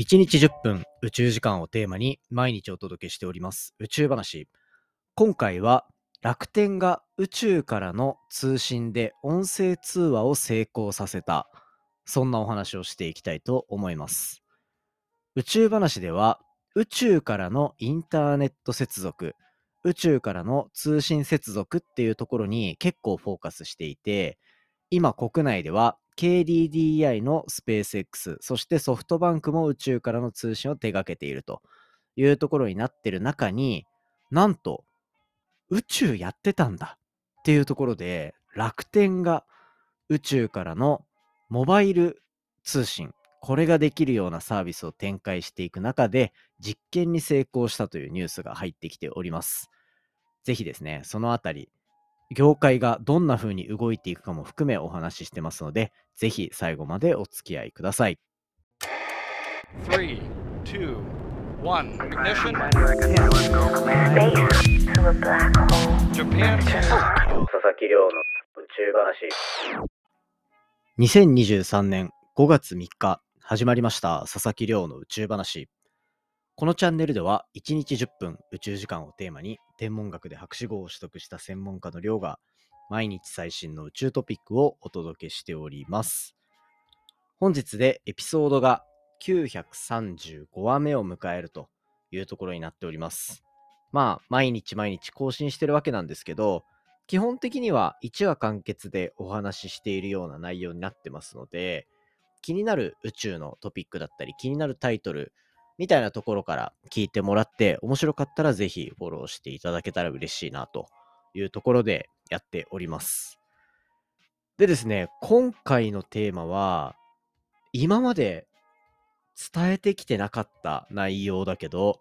1日10分宇宙時間をテーマに毎日お届けしております宇宙話。今回は楽天が宇宙からの通信で音声通話を成功させた。そんなお話をしていきたいと思います。宇宙話では宇宙からのインターネット接続、宇宙からの通信接続っていうところに結構フォーカスしていて、今国内では KDDI のスペース X、そしてソフトバンクも宇宙からの通信を手掛けているというところになってる中に、なんと宇宙やってたんだっていうところで、楽天が宇宙からのモバイル通信、これができるようなサービスを展開していく中で、実験に成功したというニュースが入ってきております。ぜひですね、そのあたり、業界がどんな風に動いていくかも含めお話ししてますので、ぜひ最後までお付き合いください。Three, two, one. Ignition. Space to a black hole. Japan. 佐々木亮の宇宙話。2023年5月3日、始まりました佐々木亮の宇宙話。このチャンネルでは1日10分宇宙時間をテーマに天文学で博士号を取得した専門家の亮が毎日最新の宇宙トピックをお届けしております。本日でエピソードが935話目を迎えるというところになっております。まあ、毎日毎日更新してるわけなんですけど、基本的には1話完結でお話ししているような内容になってますので、気になる宇宙のトピックだったり、気になるタイトルみたいなところから聞いてもらって、面白かったらぜひフォローしていただけたら嬉しいなというところでやっております。でですね、今回のテーマは、今まで伝えてきてなかった内容だけど、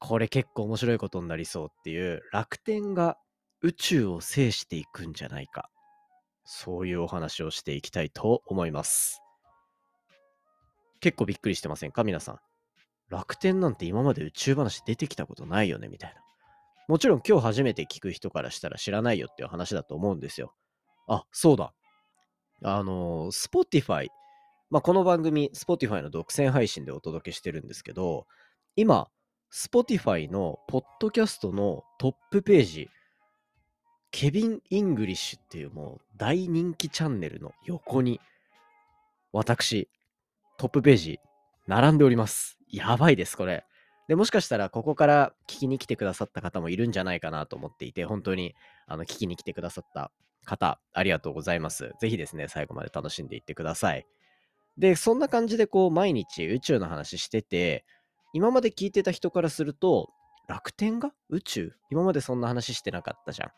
これ結構面白いことになりそうっていう楽天が宇宙を制していくんじゃないか。そういうお話をしていきたいと思います。結構びっくりしてませんか？皆さん。楽天なんて今まで宇宙話出てきたことないよねみたいな。もちろん今日初めて聞く人からしたら知らないよっていう話だと思うんですよ。あ、そうだ。あの、Spotify。まあ、この番組、Spotify の独占配信でお届けしてるんですけど、今、Spotify のポッドキャストのトップページ、ケビン・イングリッシュっていうもう大人気チャンネルの横に、私、トップページ、並んでおります。やばいです、これ。で、もしかしたらここから聞きに来てくださった方もいるんじゃないかなと思っていて、本当にあの聞きに来てくださった方、ありがとうございます。ぜひですね、最後まで楽しんでいってください。で、そんな感じでこう、毎日宇宙の話してて、今まで聞いてた人からすると、楽天が？宇宙？今までそんな話してなかったじゃん。っ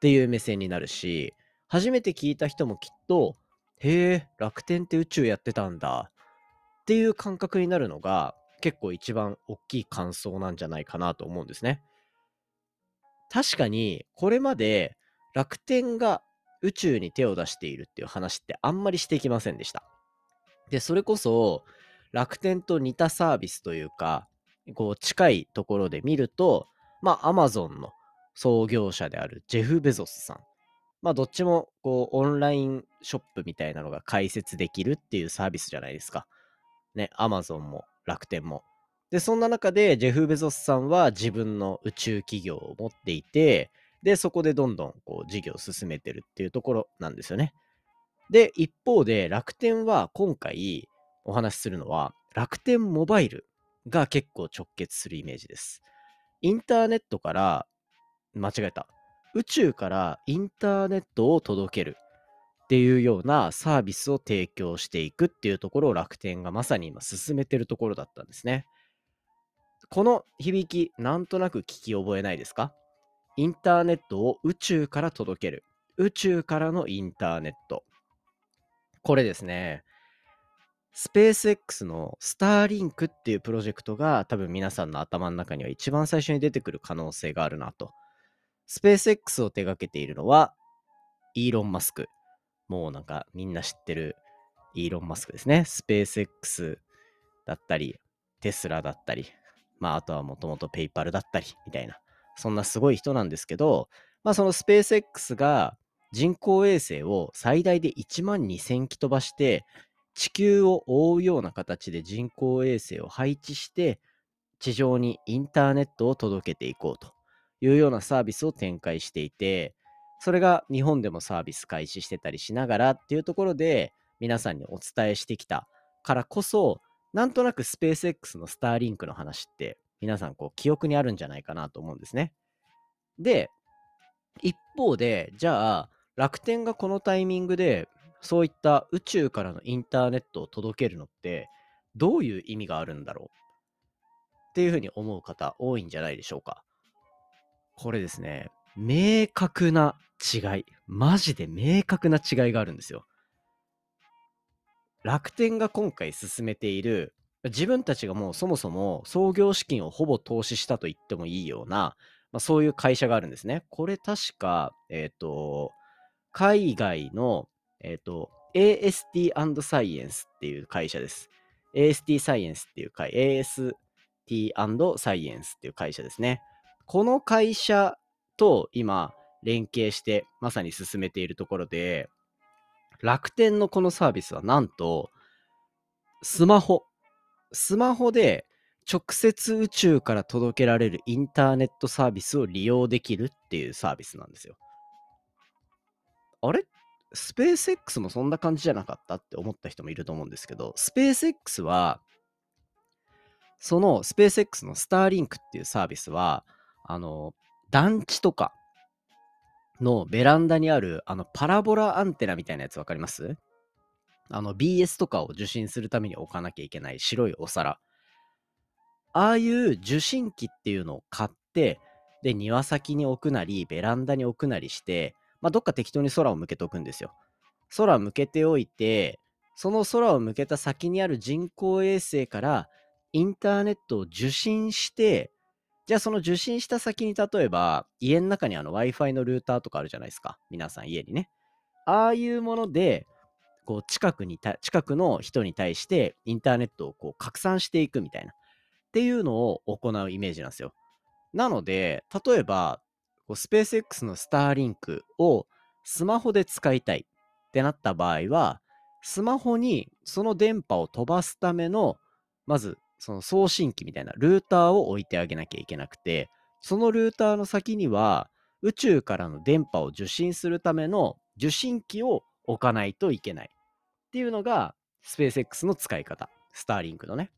ていう目線になるし、初めて聞いた人もきっと、へえ、楽天って宇宙やってたんだ。っていう感覚になるのが、結構一番大きい感想なんじゃないかなと思うんですね。確かに、これまで楽天が宇宙に手を出しているっていう話ってあんまりしてきませんでした。で、それこそ楽天と似たサービスというか、こう近いところで見ると、まあ、アマゾンの創業者であるジェフ・ベゾスさん。まあ、どっちもこうオンラインショップみたいなのが開設できるっていうサービスじゃないですか。ね、アマゾンも楽天も。で、そんな中でジェフ・ベゾスさんは自分の宇宙企業を持っていて、で、そこでどんどんこう事業を進めてるっていうところなんですよね。で、一方で楽天は今回お話しするのは楽天モバイルが結構直結するイメージです。インターネットから、間違えた。宇宙からインターネットを届けるっていうようなサービスを提供していくっていうところを楽天がまさに今進めてるところだったんですね。この響き、なんとなく聞き覚えないですか？インターネットを宇宙から届ける。宇宙からのインターネット。これですね。スペース X のスターリンクっていうプロジェクトが多分皆さんの頭の中には一番最初に出てくる可能性があるなと。スペース X を手掛けているのはイーロン・マスク。もうなんかみんな知ってるイーロン・マスクですね。スペース X だったり、テスラだったり、まああとはもともとペイパルだったりみたいな、そんなすごい人なんですけど、まあそのスペース X が人工衛星を最大で1万2000機飛ばして地球を覆うような形で人工衛星を配置して、地上にインターネットを届けていこうというようなサービスを展開していて、それが日本でもサービス開始してたりしながらっていうところで皆さんにお伝えしてきたからこそ、なんとなくスペース X のスターリンクの話って皆さんこう記憶にあるんじゃないかなと思うんですね。で、一方で、じゃあ楽天がこのタイミングでそういった宇宙からのインターネットを届けるのってどういう意味があるんだろう？っていうふうに思う方多いんじゃないでしょうか。これですね、明確な違い、マジで明確な違いがあるんですよ。楽天が今回進めている、自分たちがもうそもそも創業資金をほぼ投資したと言ってもいいような、まあ、そういう会社があるんですね。これ確か、えっ、と、海外の、えっ、と、AST& サイエンスっていう会社です。AST サイエンスっていう会、AST& サイエンスっていう会社ですね。この会社と今連携してまさに進めているところで、楽天のこのサービスはなんと、スマホ、スマホで直接宇宙から届けられるインターネットサービスを利用できるっていうサービスなんですよ。あれ？スペース X もそんな感じじゃなかったって思った人もいると思うんですけど、スペース X は、そのスペース X のスターリンクっていうサービスは、あの、団地とかのベランダにある、あの、パラボラアンテナみたいなやつわかります？あの、BS とかを受信するために置かなきゃいけない白いお皿。ああいう受信機っていうのを買って、で、庭先に置くなり、ベランダに置くなりして、まあ、どっか適当に空を向けておくんですよ。空向けておいて、その空を向けた先にある人工衛星からインターネットを受信して、じゃあその受信した先に例えば家の中にあの Wi-Fi のルーターとかあるじゃないですか。皆さん家にね。ああいうもので、こう近くに、近くの人に対してインターネットをこう拡散していくみたいな。っていうのを行うイメージなんですよ。なので、例えば、こうスペース X のスターリンクをスマホで使いたいってなった場合は、スマホにその電波を飛ばすための、まずその送信機みたいなルーターを置いてあげなきゃいけなくて、そのルーターの先には宇宙からの電波を受信するための受信機を置かないといけないっていうのがスペース X の使い方、スターリンクのね。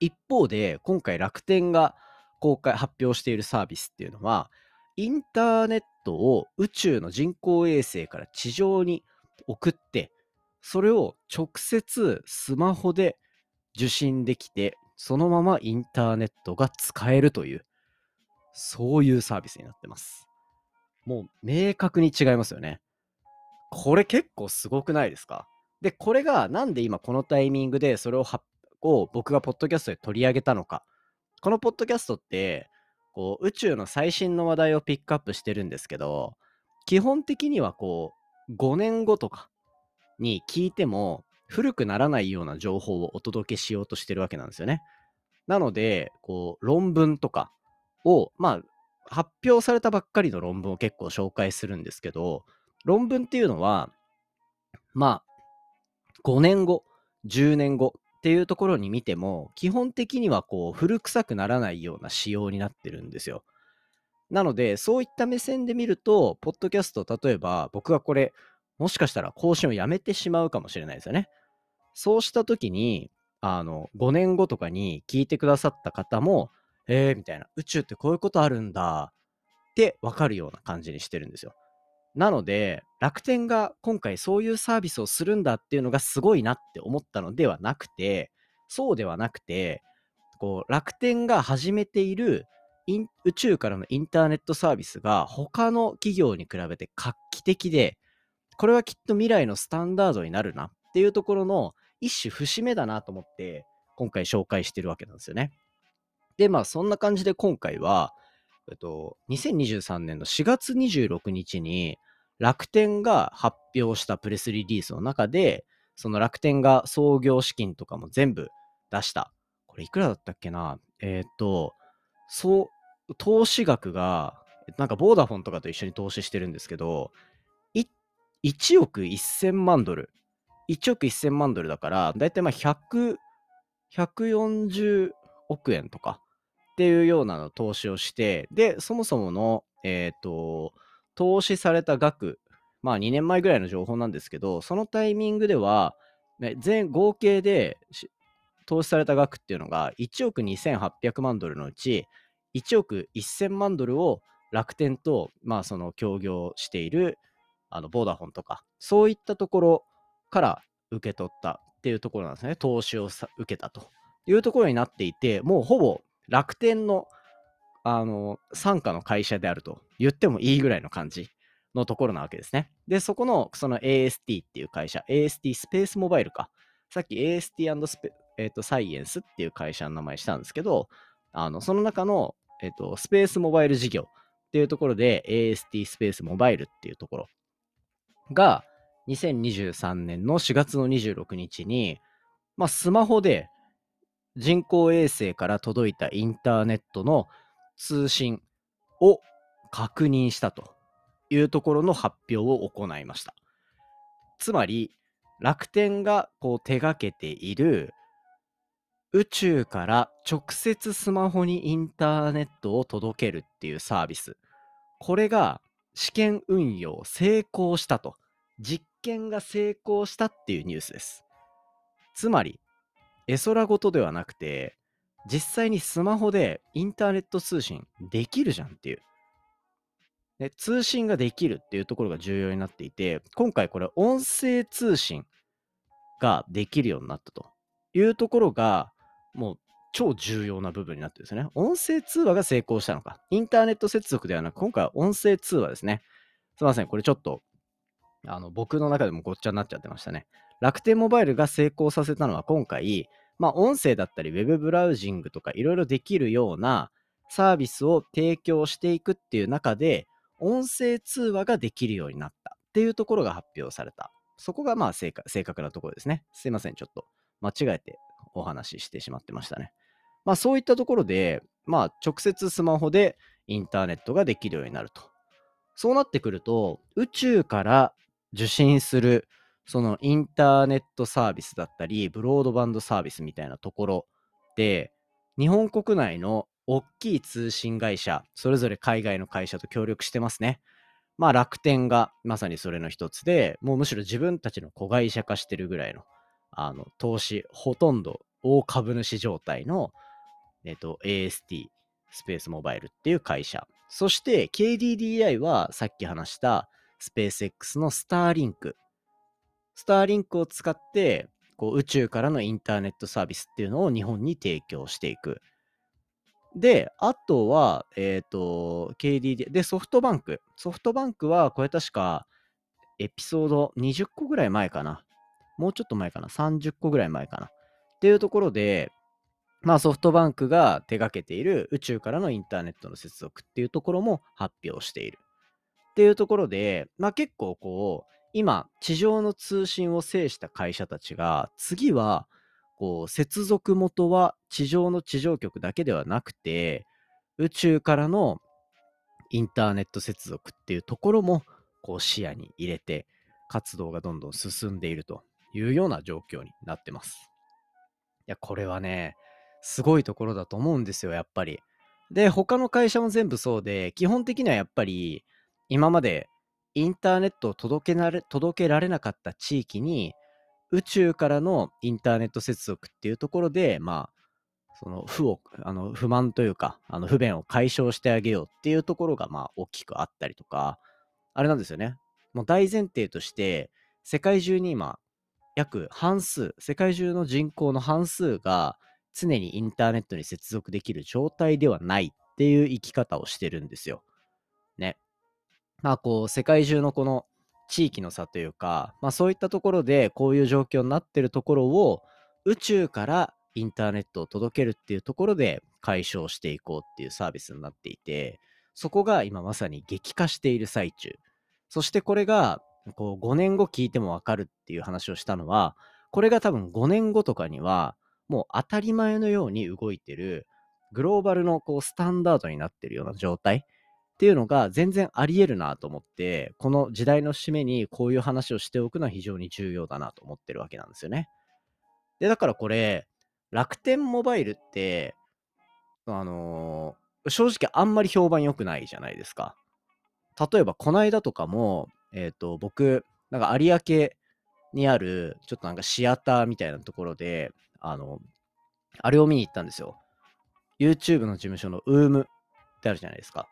一方で、今回楽天が公開、発表しているサービスっていうのは、インターネットを宇宙の人工衛星から地上に送って、それを直接スマホで受信できて、そのままインターネットが使えるという、そういうサービスになってます。もう明確に違いますよね。これ結構すごくないですか？で、これがなんで今このタイミングでそれをを僕がポッドキャストで取り上げたのか。このポッドキャストって、こう宇宙の最新の話題をピックアップしてるんですけど、基本的にはこう5年後とかに聞いても古くならないような情報をお届けしようとしてるわけなんですよね。なので、こう論文とかを、まあ、発表されたばっかりの論文を結構紹介するんですけど、論文っていうのは、まあ、5年後、10年後っていうところに見ても、基本的にはこう古臭くならないような仕様になってるんですよ。なので、そういった目線で見ると、ポッドキャスト、例えば僕がこれ、もしかしたら更新をやめてしまうかもしれないですよね。そうした時に、あの、5年後とかに聞いてくださった方も、えー、みたいな、宇宙ってこういうことあるんだってわかるような感じにしてるんですよ。なので、楽天が今回そういうサービスをするんだっていうのがすごいなって思ったのではなくて、そうではなくて、こう楽天が始めている宇宙からのインターネットサービスが他の企業に比べて画期的で、これはきっと未来のスタンダードになるなっていうところの一種節目だなと思って、今回紹介してるわけなんですよね。で、まあそんな感じで今回は、えっと、2023年の4月26日に楽天が発表したプレスリリースの中で、その楽天が創業資金とかも全部出した。これいくらだったっけな？えっ、と、そう、投資額が、なんかボーダフォンとかと一緒に投資してるんですけど、1億1000万ドル。1億1000万ドルだから、だいたいまあ100、140億円とかっていうような投資をして、で、そもそもの、えっ、と、投資された額、まあ2年前ぐらいの情報なんですけど、そのタイミングでは、ね、全合計で投資された額っていうのが1億2800万ドルのうち1億1000万ドルを楽天と、まあ、その協業しているあのボーダフォンとかそういったところから受け取ったっていうところなんですね投資を受けたというところになっていてもうほぼ楽天のあの傘下の会社であると言ってもいいぐらいの感じのところなわけですね。で、そこのその AST っていう会社、AST スペースモバイルか。さっき AST& スペ、えーとサイエンスっていう会社の名前したんですけど、あのその中の、えーとスペースモバイル事業っていうところで AST スペースモバイルっていうところが2023年の4月の26日に、まあ、スマホで人工衛星から届いたインターネットの通信を確認したというところの発表を行いました。つまり、楽天がこう手掛けている宇宙から直接スマホにインターネットを届けるっていうサービス。これが試験運用成功したと。実験が成功したっていうニュースです。つまり、絵空事ではなくて、実際にスマホでインターネット通信できるじゃんっていう。で通信ができるっていうところが重要になっていて、今回これ音声通信ができるようになったというところが、もう超重要な部分になってるんですね。音声通話が成功したのか。インターネット接続ではなく、今回は音声通話ですね。すいません、これちょっと、あの、僕の中でもごっちゃになっちゃってましたね。楽天モバイルが成功させたのは今回、まあ、音声だったり、ウェブブラウジングとかいろいろできるようなサービスを提供していくっていう中で、音声通話ができるようになったっていうところが発表された。そこがまあ正確正確なところですね。すいません、ちょっと間違えてお話ししてしまってましたね。まあそういったところで、まあ直接スマホでインターネットができるようになると。そうなってくると、宇宙から受信するそのインターネットサービスだったり、ブロードバンドサービスみたいなところで、日本国内の大きい通信会社、それぞれ海外の会社と協力してますね。まあ楽天がまさにそれの一つで、もうむしろ自分たちの子会社化してるぐらいの、あの、投資、ほとんど大株主状態の、えっと、AST、スペースモバイルっていう会社。そして KDDI はさっき話したスペース X のスターリンク。スターリンクを使って、こう宇宙からのインターネットサービスっていうのを日本に提供していく。で、あとは、えっ、と、KDD、で、ソフトバンク。ソフトバンクは、これ確か、エピソード20個ぐらい前かな。もうちょっと前かな。30個ぐらい前かな。っていうところで、まあソフトバンクが手掛けている宇宙からのインターネットの接続っていうところも発表している。っていうところで、まあ結構こう、今、地上の通信を制した会社たちが、次は、こう、接続元は地上の地上局だけではなくて、宇宙からのインターネット接続っていうところも、こう視野に入れて、活動がどんどん進んでいるというような状況になってます。いや、これはね、すごいところだと思うんですよ、やっぱり。で、他の会社も全部そうで、基本的にはやっぱり、今までインターネットを届けなれ届けられなかった地域に、宇宙からのインターネット接続っていうところで、まあ、その不を、あの不満というか、あの不便を解消してあげようっていうところが、まあ、大きくあったりとか、あれなんですよね。もう大前提として、世界中に今、約半数、世界中の人口の半数が常にインターネットに接続できる状態ではないっていう生き方をしてるんですよ。まあこう、世界中のこの地域の差というか、まあそういったところでこういう状況になってるところを宇宙からインターネットを届けるっていうところで解消していこうっていうサービスになっていて、そこが今まさに激化している最中。そしてこれがこう5年後聞いてもわかるっていう話をしたのは、これが多分5年後とかにはもう当たり前のように動いてるグローバルのこうスタンダードになってるような状態っていうのが全然あり得るなと思って、この時代の節目にこういう話をしておくのは非常に重要だなと思ってるわけなんですよね。で、だからこれ、楽天モバイルって、あのー正直あんまり評判良くないじゃないですか。例えば、この間とかも、えっ、と、僕、なんか有明にある、ちょっとなんかシアターみたいなところで、あの、あれを見に行ったんですよ。YouTube の事務所の UM ってあるじゃないですか。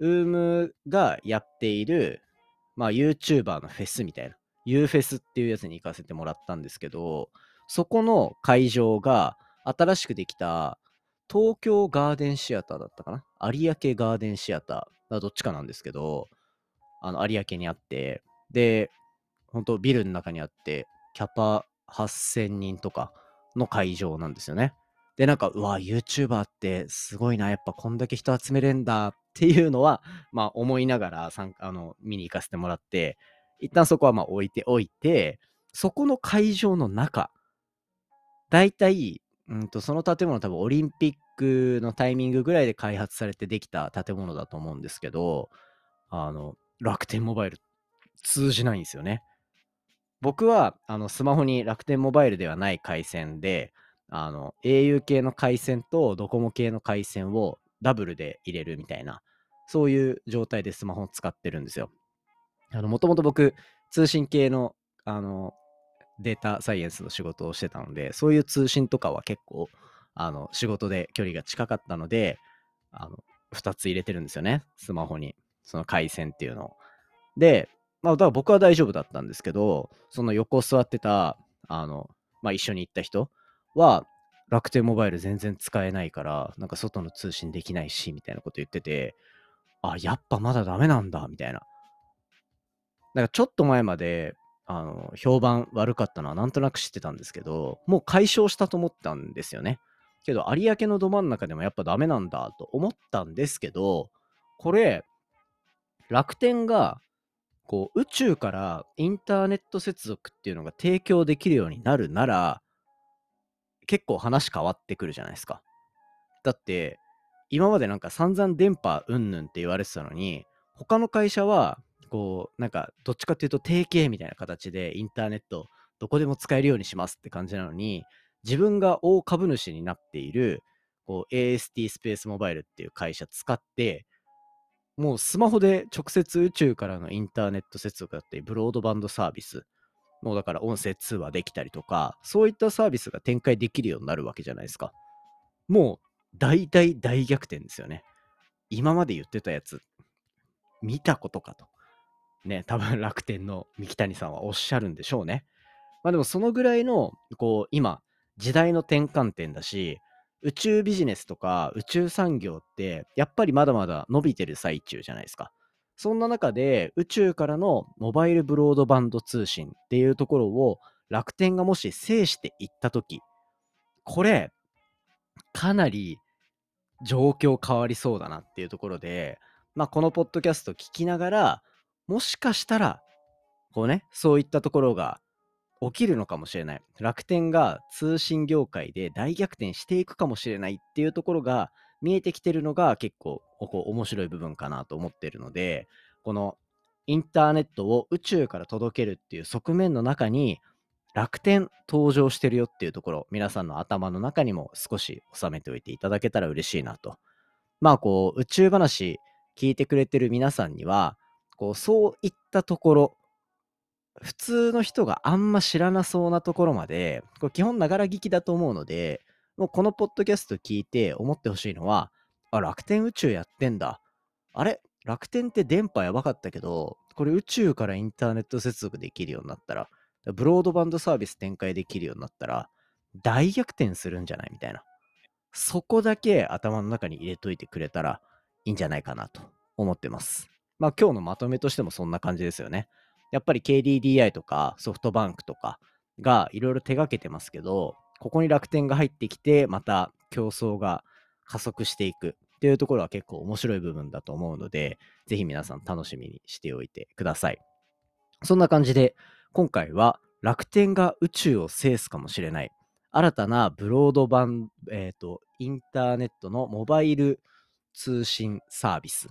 UM がやっている、まあ YouTuber のフェスみたいな、U フェスっていうやつに行かせてもらったんですけど、そこの会場が新しくできた東京ガーデンシアターだったかな？有明ガーデンシアター、どっちかなんですけど、あの有明にあって、で、本当ビルの中にあって、キャパ8000人とかの会場なんですよね。で、なんか、うわ、YouTuber ってすごいな、やっぱこんだけ人集めれんだっていうのは、まあ思いながら参あの見に行かせてもらって、一旦そこはまあ置いておいて、そこの会場の中、だいたい、うんと、その建物多分オリンピックのタイミングぐらいで開発されてできた建物だと思うんですけど、あの、楽天モバイル通じないんですよね。僕はあのスマホに楽天モバイルではない回線で、あの au 系の回線とドコモ系の回線をダブルで入れるみたいな、そういう状態でスマホを使ってるんですよ。もともと僕、通信系のあのデータサイエンスの仕事をしてたので、そういう通信とかは結構あの仕事で距離が近かったので、あの2つ入れてるんですよね、スマホに、その回線っていうのを。で、まあ、だから僕は大丈夫だったんですけど、その横座ってた、あの、まあ、一緒に行った人は、楽天モバイル全然使えないから、なんか外の通信できないし、みたいなこと言ってて、あ、やっぱまだダメなんだ、みたいな。なんかちょっと前まで、あの、評判悪かったのはなんとなく知ってたんですけど、もう解消したと思ったんですよね。けど、有明のど真ん中でもやっぱダメなんだと思ったんですけど、これ、楽天がこう宇宙からインターネット接続っていうのが提供できるようになるなら結構話変わってくるじゃないですか。だって今までなんか散々電波うんぬんって言われてたのに他の会社はこうなんかどっちかっていうと提携みたいな形でインターネットどこでも使えるようにしますって感じなのに自分が大株主になっているこう AST スペースモバイルっていう会社使ってもうスマホで直接宇宙からのインターネット接続だったり、ブロードバンドサービス、もうだから音声通話できたりとか、そういったサービスが展開できるようになるわけじゃないですか。もう大大大逆転ですよね。今まで言ってたやつ、見たことかと。ね、多分楽天の三木谷さんはおっしゃるんでしょうね。まあでもそのぐらいの、こう、今、時代の転換点だし、宇宙ビジネスとか宇宙産業ってやっぱりまだまだ伸びてる最中じゃないですか。そんな中で宇宙からのモバイルブロードバンド通信っていうところを楽天がもし制していったとき、これかなり状況変わりそうだなっていうところで、まあこのポッドキャスト聞きながら、もしかしたら、こうね、そういったところが起きるのかもしれない。楽天が通信業界で大逆転していくかもしれないっていうところが見えてきてるのが結構こう面白い部分かなと思ってるので、このインターネットを宇宙から届けるっていう側面の中に楽天登場してるよっていうところ、皆さんの頭の中にも少し収めておいていただけたら嬉しいなと。まあこう宇宙話聞いてくれてる皆さんには、こうそういったところ、普通の人があんま知らなそうなところまで、これ基本ながら聞きだと思うので、もうこのポッドキャスト聞いて思ってほしいのは、あ、楽天宇宙やってんだ。あれ？楽天って電波やばかったけど、これ宇宙からインターネット接続できるようになったら、ブロードバンドサービス展開できるようになったら、大逆転するんじゃないみたいな。そこだけ頭の中に入れといてくれたらいいんじゃないかなと思ってます。まあ今日のまとめとしてもそんな感じですよね。やっぱり KDDI とかソフトバンクとかがいろいろ手掛けてますけど、ここに楽天が入ってきて、また競争が加速していくっていうところは結構面白い部分だと思うので、ぜひ皆さん楽しみにしておいてください。そんな感じで、今回は楽天が宇宙を制すかもしれない、新たなブロードバン、えっ、と、インターネットのモバイル通信サービス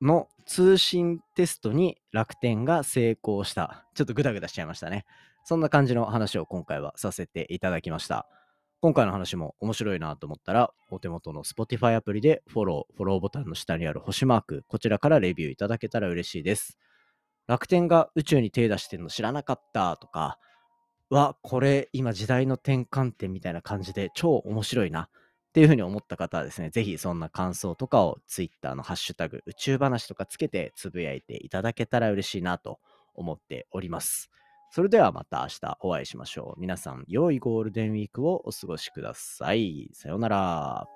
の通信テストに楽天が成功した。ちょっとグダグダしちゃいましたね。そんな感じの話を今回はさせていただきました。今回の話も面白いなと思ったら、お手元の Spotify アプリでフォロー、フォローボタンの下にある星マーク、こちらからレビューいただけたら嬉しいです。楽天が宇宙に手出してるの知らなかったとか、わ、これ今時代の転換点みたいな感じで超面白いなっていうふうに思った方はですね、ぜひそんな感想とかを Twitter のハッシュタグ宇宙話とかつけてつぶやいていただけたら嬉しいなと思っております。それではまた明日お会いしましょう。皆さん、良いゴールデンウィークをお過ごしください。さようなら。